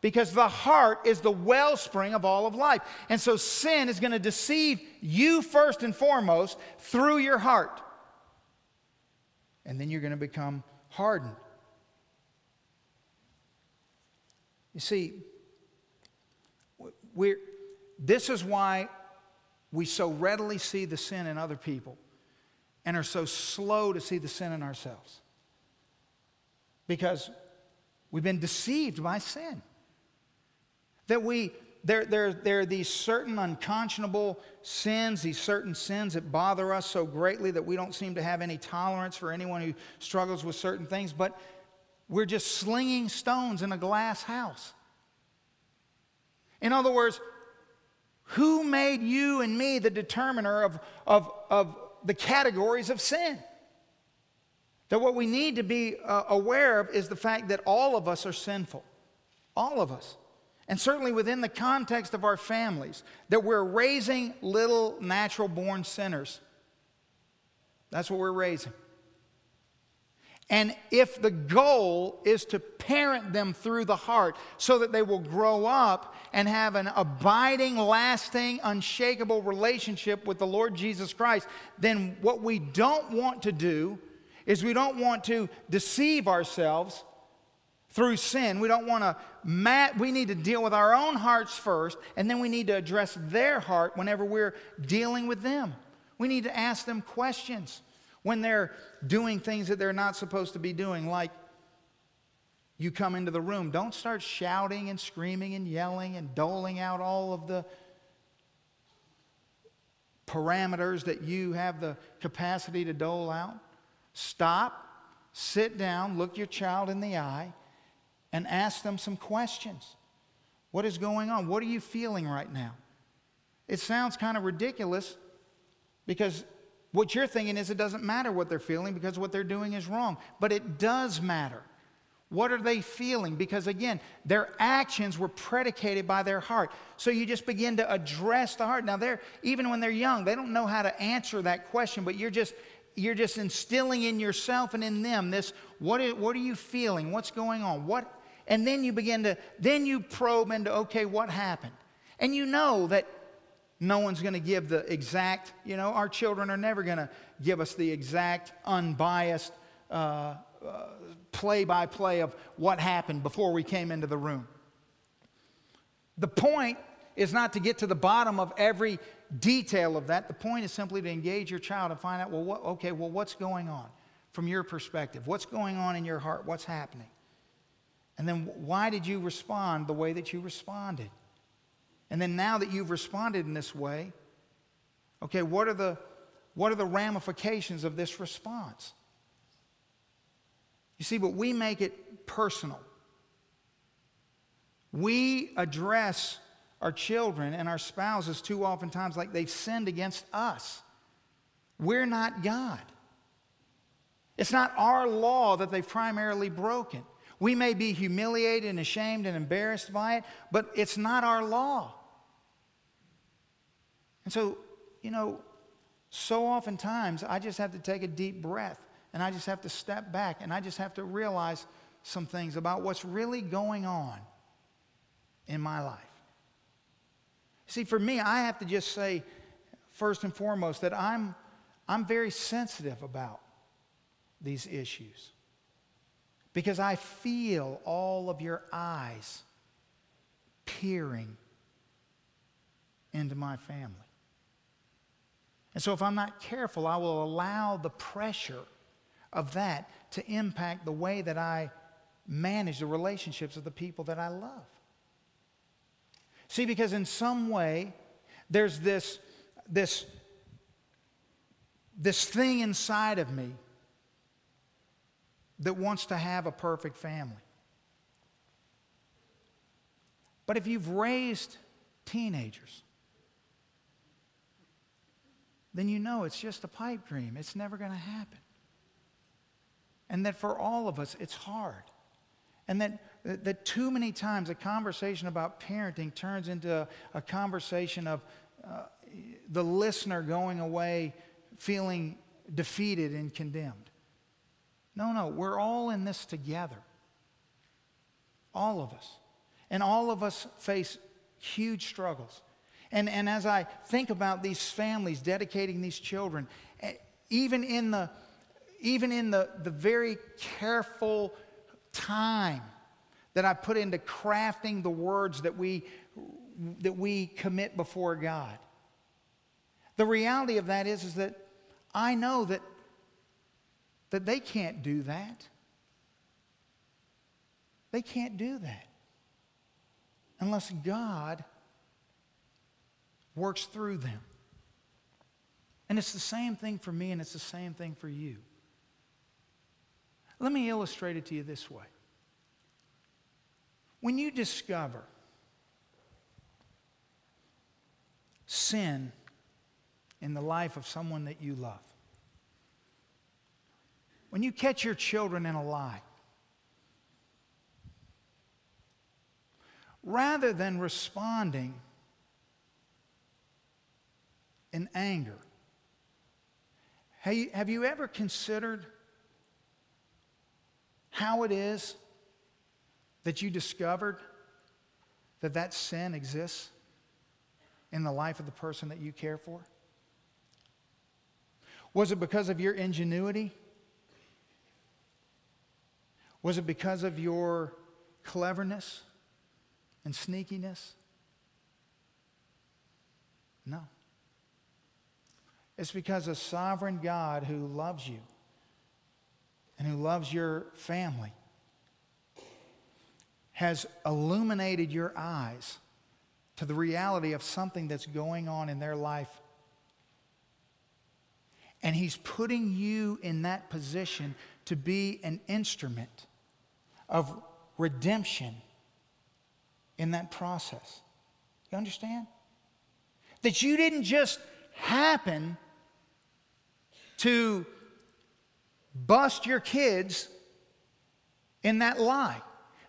Because the heart is the wellspring of all of life. And so sin is going to deceive you first and foremost through your heart. And then you're going to become hardened. You see, we're, this is why we so readily see the sin in other people and are so slow to see the sin in ourselves. Because we've been deceived by sin. That we, there, there, there are these certain unconscionable sins, these certain sins that bother us so greatly that we don't seem to have any tolerance for anyone who struggles with certain things, but we're just slinging stones in a glass house. In other words, who made you and me the determiner of, of, of the categories of sin? That what we need to be uh, aware of is the fact that all of us are sinful. All of us. And certainly within the context of our families, that we're raising little natural born sinners. That's what we're raising. And if the goal is to parent them through the heart so that they will grow up and have an abiding, lasting, unshakable relationship with the Lord Jesus Christ, then what we don't want to do is we don't want to deceive ourselves through sin. We don't want to, mat, we need to deal with our own hearts first, and then we need to address their heart whenever we're dealing with them. We need to ask them questions when they're doing things that they're not supposed to be doing, like you come into the room, don't start shouting and screaming and yelling and doling out all of the parameters that you have the capacity to dole out. Stop, sit down, look your child in the eye, and ask them some questions. What is going on? What are you feeling right now? It sounds kind of ridiculous because what you're thinking is it doesn't matter what they're feeling because what they're doing is wrong. But it does matter. What are they feeling? Because again, their actions were predicated by their heart. So you just begin to address the heart. Now they're even when they're young, they don't know how to answer that question, but you're just you're just instilling in yourself and in them this what is, what are you feeling? What's going on? What and then you begin to then you probe into okay, what happened? And you know that no one's going to give the exact, you know, our children are never going to give us the exact, unbiased play by play of what happened before we came into the room. The point is not to get to the bottom of every detail of that. The point is simply to engage your child and find out, well, what, okay, well, what's going on from your perspective? What's going on in your heart? What's happening? And then why did you respond the way that you responded? And then now that you've responded in this way, okay, what are the, what are the ramifications of this response? You see, but we make it personal. We address our children and our spouses too oftentimes like they've sinned against us. We're not God. It's not our law that they've primarily broken. We may be humiliated and ashamed and embarrassed by it, but it's not our law. And so, you know, so oftentimes I just have to take a deep breath and I just have to step back and I just have to realize some things about what's really going on in my life. See, for me, I have to just say, first and foremost, that I'm, I'm very sensitive about these issues because I feel all of your eyes peering into my family. And so, if I'm not careful, I will allow the pressure of that to impact the way that I manage the relationships of the people that I love. See, because in some way, there's this, this, this thing inside of me that wants to have a perfect family. But if you've raised teenagers, then you know it's just a pipe dream. It's never going to happen. And that for all of us, it's hard. And that, that too many times a conversation about parenting turns into a, conversation of uh, the listener going away feeling defeated and condemned. No, no, we're all in this together. All of us. And all of us face huge struggles. And, and as I think about these families dedicating these children, eh, even in the, even in the, the very careful time that I put into crafting the words that we, that we commit before God, the reality of that is, is that I know that, that they can't do that. They can't do that unless God works through them. And it's the same thing for me, and it's the same thing for you. Let me illustrate it to you this way. When you discover sin in the life of someone that you love, when you catch your children in a lie, rather than responding in anger, have you ever considered how it is that you discovered that that sin exists in the life of the person that you care for? Was it because of your ingenuity? Was it because of your cleverness and sneakiness? No. It's because a sovereign God who loves you and who loves your family has illuminated your eyes to the reality of something that's going on in their life. And He's putting you in that position to be an instrument of redemption in that process. You understand? That you didn't just happen to bust your kids in that lie.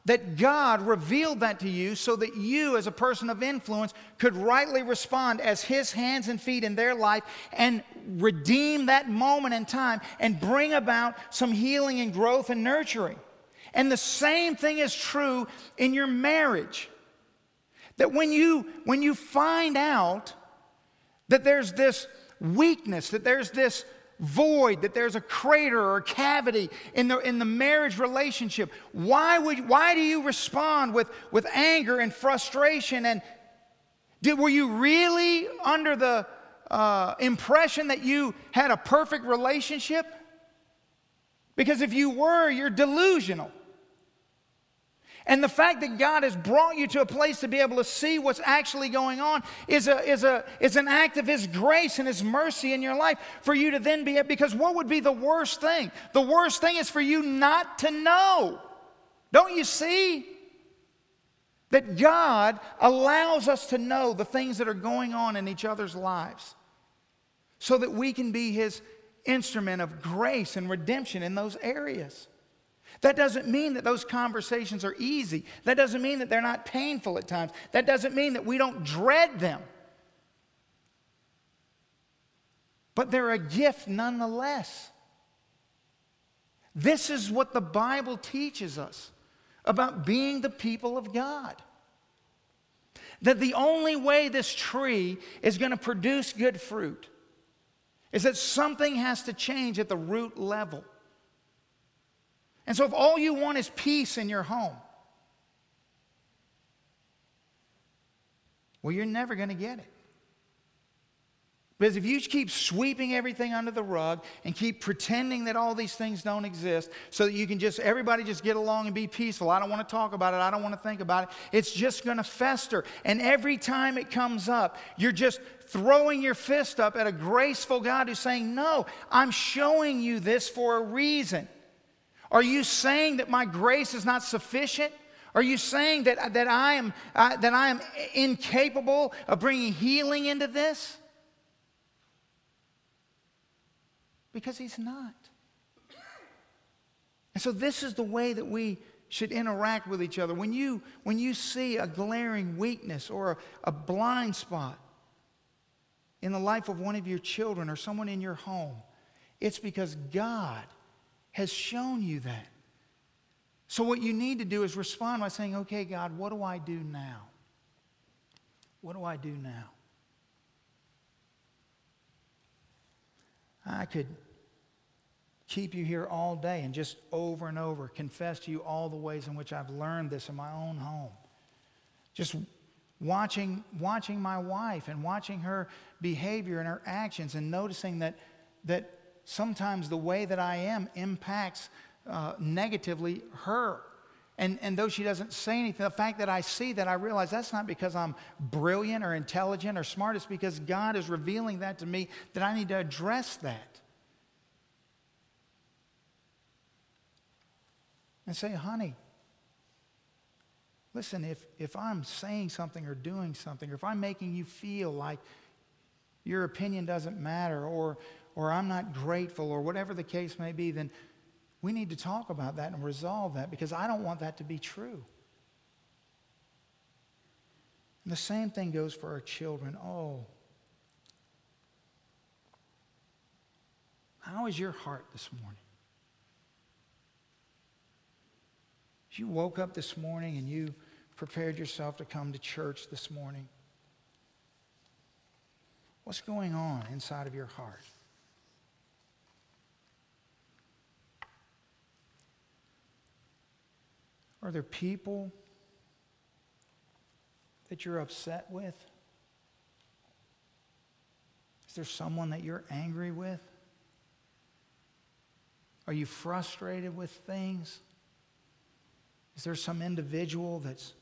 That God revealed that to you so that you, as a person of influence, could rightly respond as His hands and feet in their life and redeem that moment in time and bring about some healing and growth and nurturing. And the same thing is true in your marriage. That when you, when you find out that there's this weakness, that there's this void, that there's a crater or a cavity in the, in the marriage relationship, why, would, why do you respond with, with anger and frustration? And did, were you really under the uh, impression that you had a perfect relationship? Because if you were, you're delusional. And the fact that God has brought you to a place to be able to see what's actually going on is, a, is, a, is an act of His grace and His mercy in your life for you to then be, because what would be the worst thing? The worst thing is for you not to know. Don't you see? That God allows us to know the things that are going on in each other's lives so that we can be His instrument of grace and redemption in those areas. That doesn't mean that those conversations are easy. That doesn't mean that they're not painful at times. That doesn't mean that we don't dread them. But they're a gift nonetheless. This is what the Bible teaches us about being the people of God. That the only way this tree is going to produce good fruit is that something has to change at the root level. And so, if all you want is peace in your home, well, you're never going to get it. Because if you keep sweeping everything under the rug and keep pretending that all these things don't exist so that you can just, everybody just get along and be peaceful, I don't want to talk about it, I don't want to think about it, it's just going to fester. And every time it comes up, you're just throwing your fist up at a graceful God who's saying, No, I'm showing you this for a reason. Are you saying that my grace is not sufficient? Are you saying that, that, I am, uh, that I am incapable of bringing healing into this? Because he's not. And so, this is the way that we should interact with each other. When you, when you see a glaring weakness or a, a blind spot in the life of one of your children or someone in your home, it's because God has shown you that. So, what you need to do is respond by saying, Okay, God, what do I do now? What do I do now? I could keep you here all day and just over and over confess to you all the ways in which I've learned this in my own home. Just watching, watching my wife and watching her behavior and her actions and noticing that, that sometimes the way that I am impacts uh, negatively her. And, and though she doesn't say anything, the fact that I see that, I realize that's not because I'm brilliant or intelligent or smart. It's because God is revealing that to me that I need to address that. And say, honey, listen, if, if I'm saying something or doing something, or if I'm making you feel like your opinion doesn't matter, or, or I'm not grateful or whatever the case may be, then we need to talk about that and resolve that because I don't want that to be true. And the same thing goes for our children. Oh, how is your heart this morning? You woke up this morning and you prepared yourself to come to church this morning, what's going on inside of your heart? Are there people that you're upset with? Is there someone that you're angry with? Are you frustrated with things? Is there some individual that's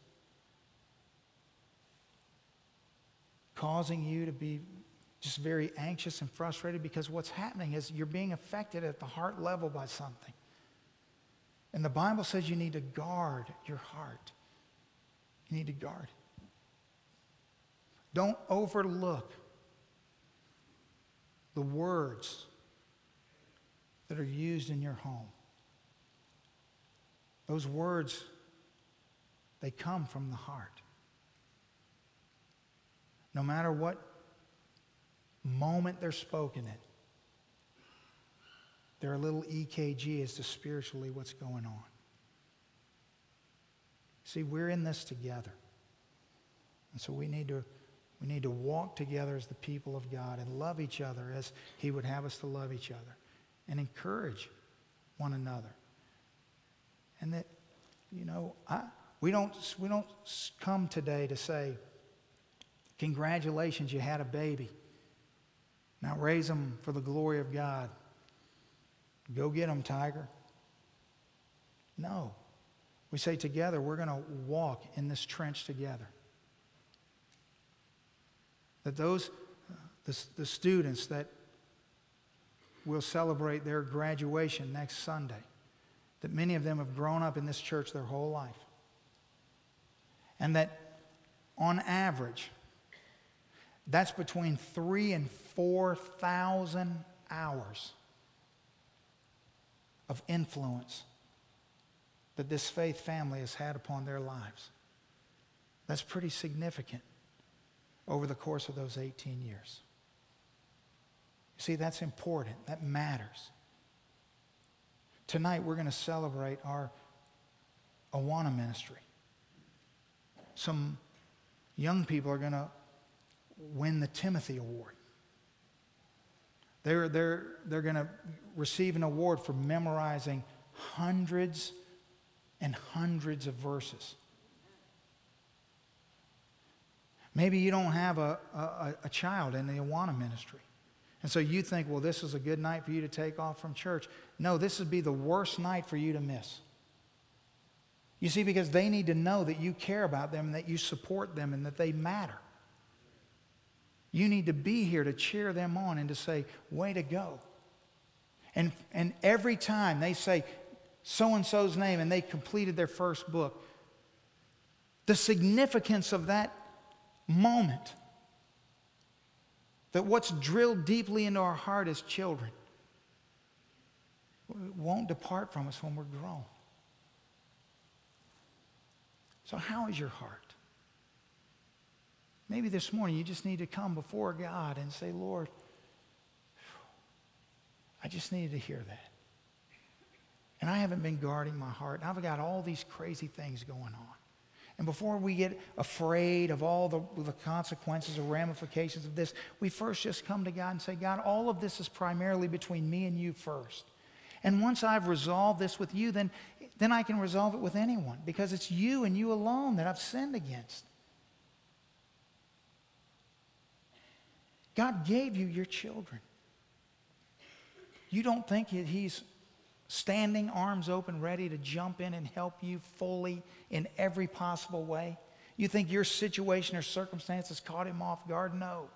causing you to be just very anxious and frustrated because what's happening is you're being affected at the heart level by something. And the Bible says you need to guard your heart. You need to guard. Don't overlook the words that are used in your home. Those words, they come from the heart. No matter what moment they're spoken in, they're a little EKG as to spiritually what's going on. See, we're in this together. And so we need to we need to walk together as the people of God and love each other as he would have us to love each other and encourage one another. And that you know, I, we don't we don't come today to say congratulations you had a baby. Now raise them for the glory of God. Go get them, tiger. No. We say together, we're going to walk in this trench together. That those, the, the students that will celebrate their graduation next Sunday, that many of them have grown up in this church their whole life. And that on average, that's between three and 4,000 hours of influence that this faith family has had upon their lives. That's pretty significant over the course of those 18 years. You See, that's important. That matters. Tonight, we're going to celebrate our Awana ministry. Some young people are going to win the Timothy Award. They're, they're, they're going to receive an award for memorizing hundreds and hundreds of verses. Maybe you don't have a, a, a, child in the Awana ministry. And so you think, well, this is a good night for you to take off from church. No, this would be the worst night for you to miss. You see, because they need to know that you care about them and that you support them and that they matter. You need to be here to cheer them on and to say, way to go. And, and every time they say so and so's name and they completed their first book, the significance of that moment, that what's drilled deeply into our heart as children, won't depart from us when we're grown. So, how is your heart? Maybe this morning you just need to come before God and say, Lord, I just needed to hear that. And I haven't been guarding my heart. And I've got all these crazy things going on. And before we get afraid of all the, the consequences or ramifications of this, we first just come to God and say, God, all of this is primarily between me and you first. And once I've resolved this with you, then, then I can resolve it with anyone because it's you and you alone that I've sinned against. God gave you your children. You don't think He's standing arms open, ready to jump in and help you fully in every possible way? You think your situation or circumstances caught Him off guard? No,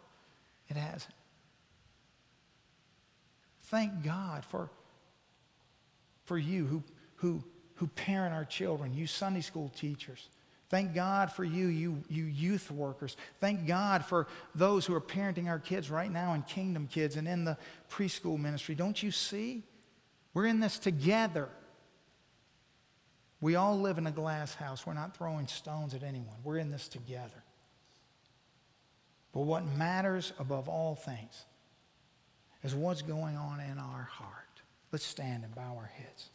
it hasn't. Thank God for, for you who, who, who parent our children, you Sunday school teachers. Thank God for you, you, you youth workers. Thank God for those who are parenting our kids right now in Kingdom Kids and in the preschool ministry. Don't you see We're in this together. We all live in a glass house. We're not throwing stones at anyone. We're in this together. But what matters above all things is what's going on in our heart. Let's stand and bow our heads.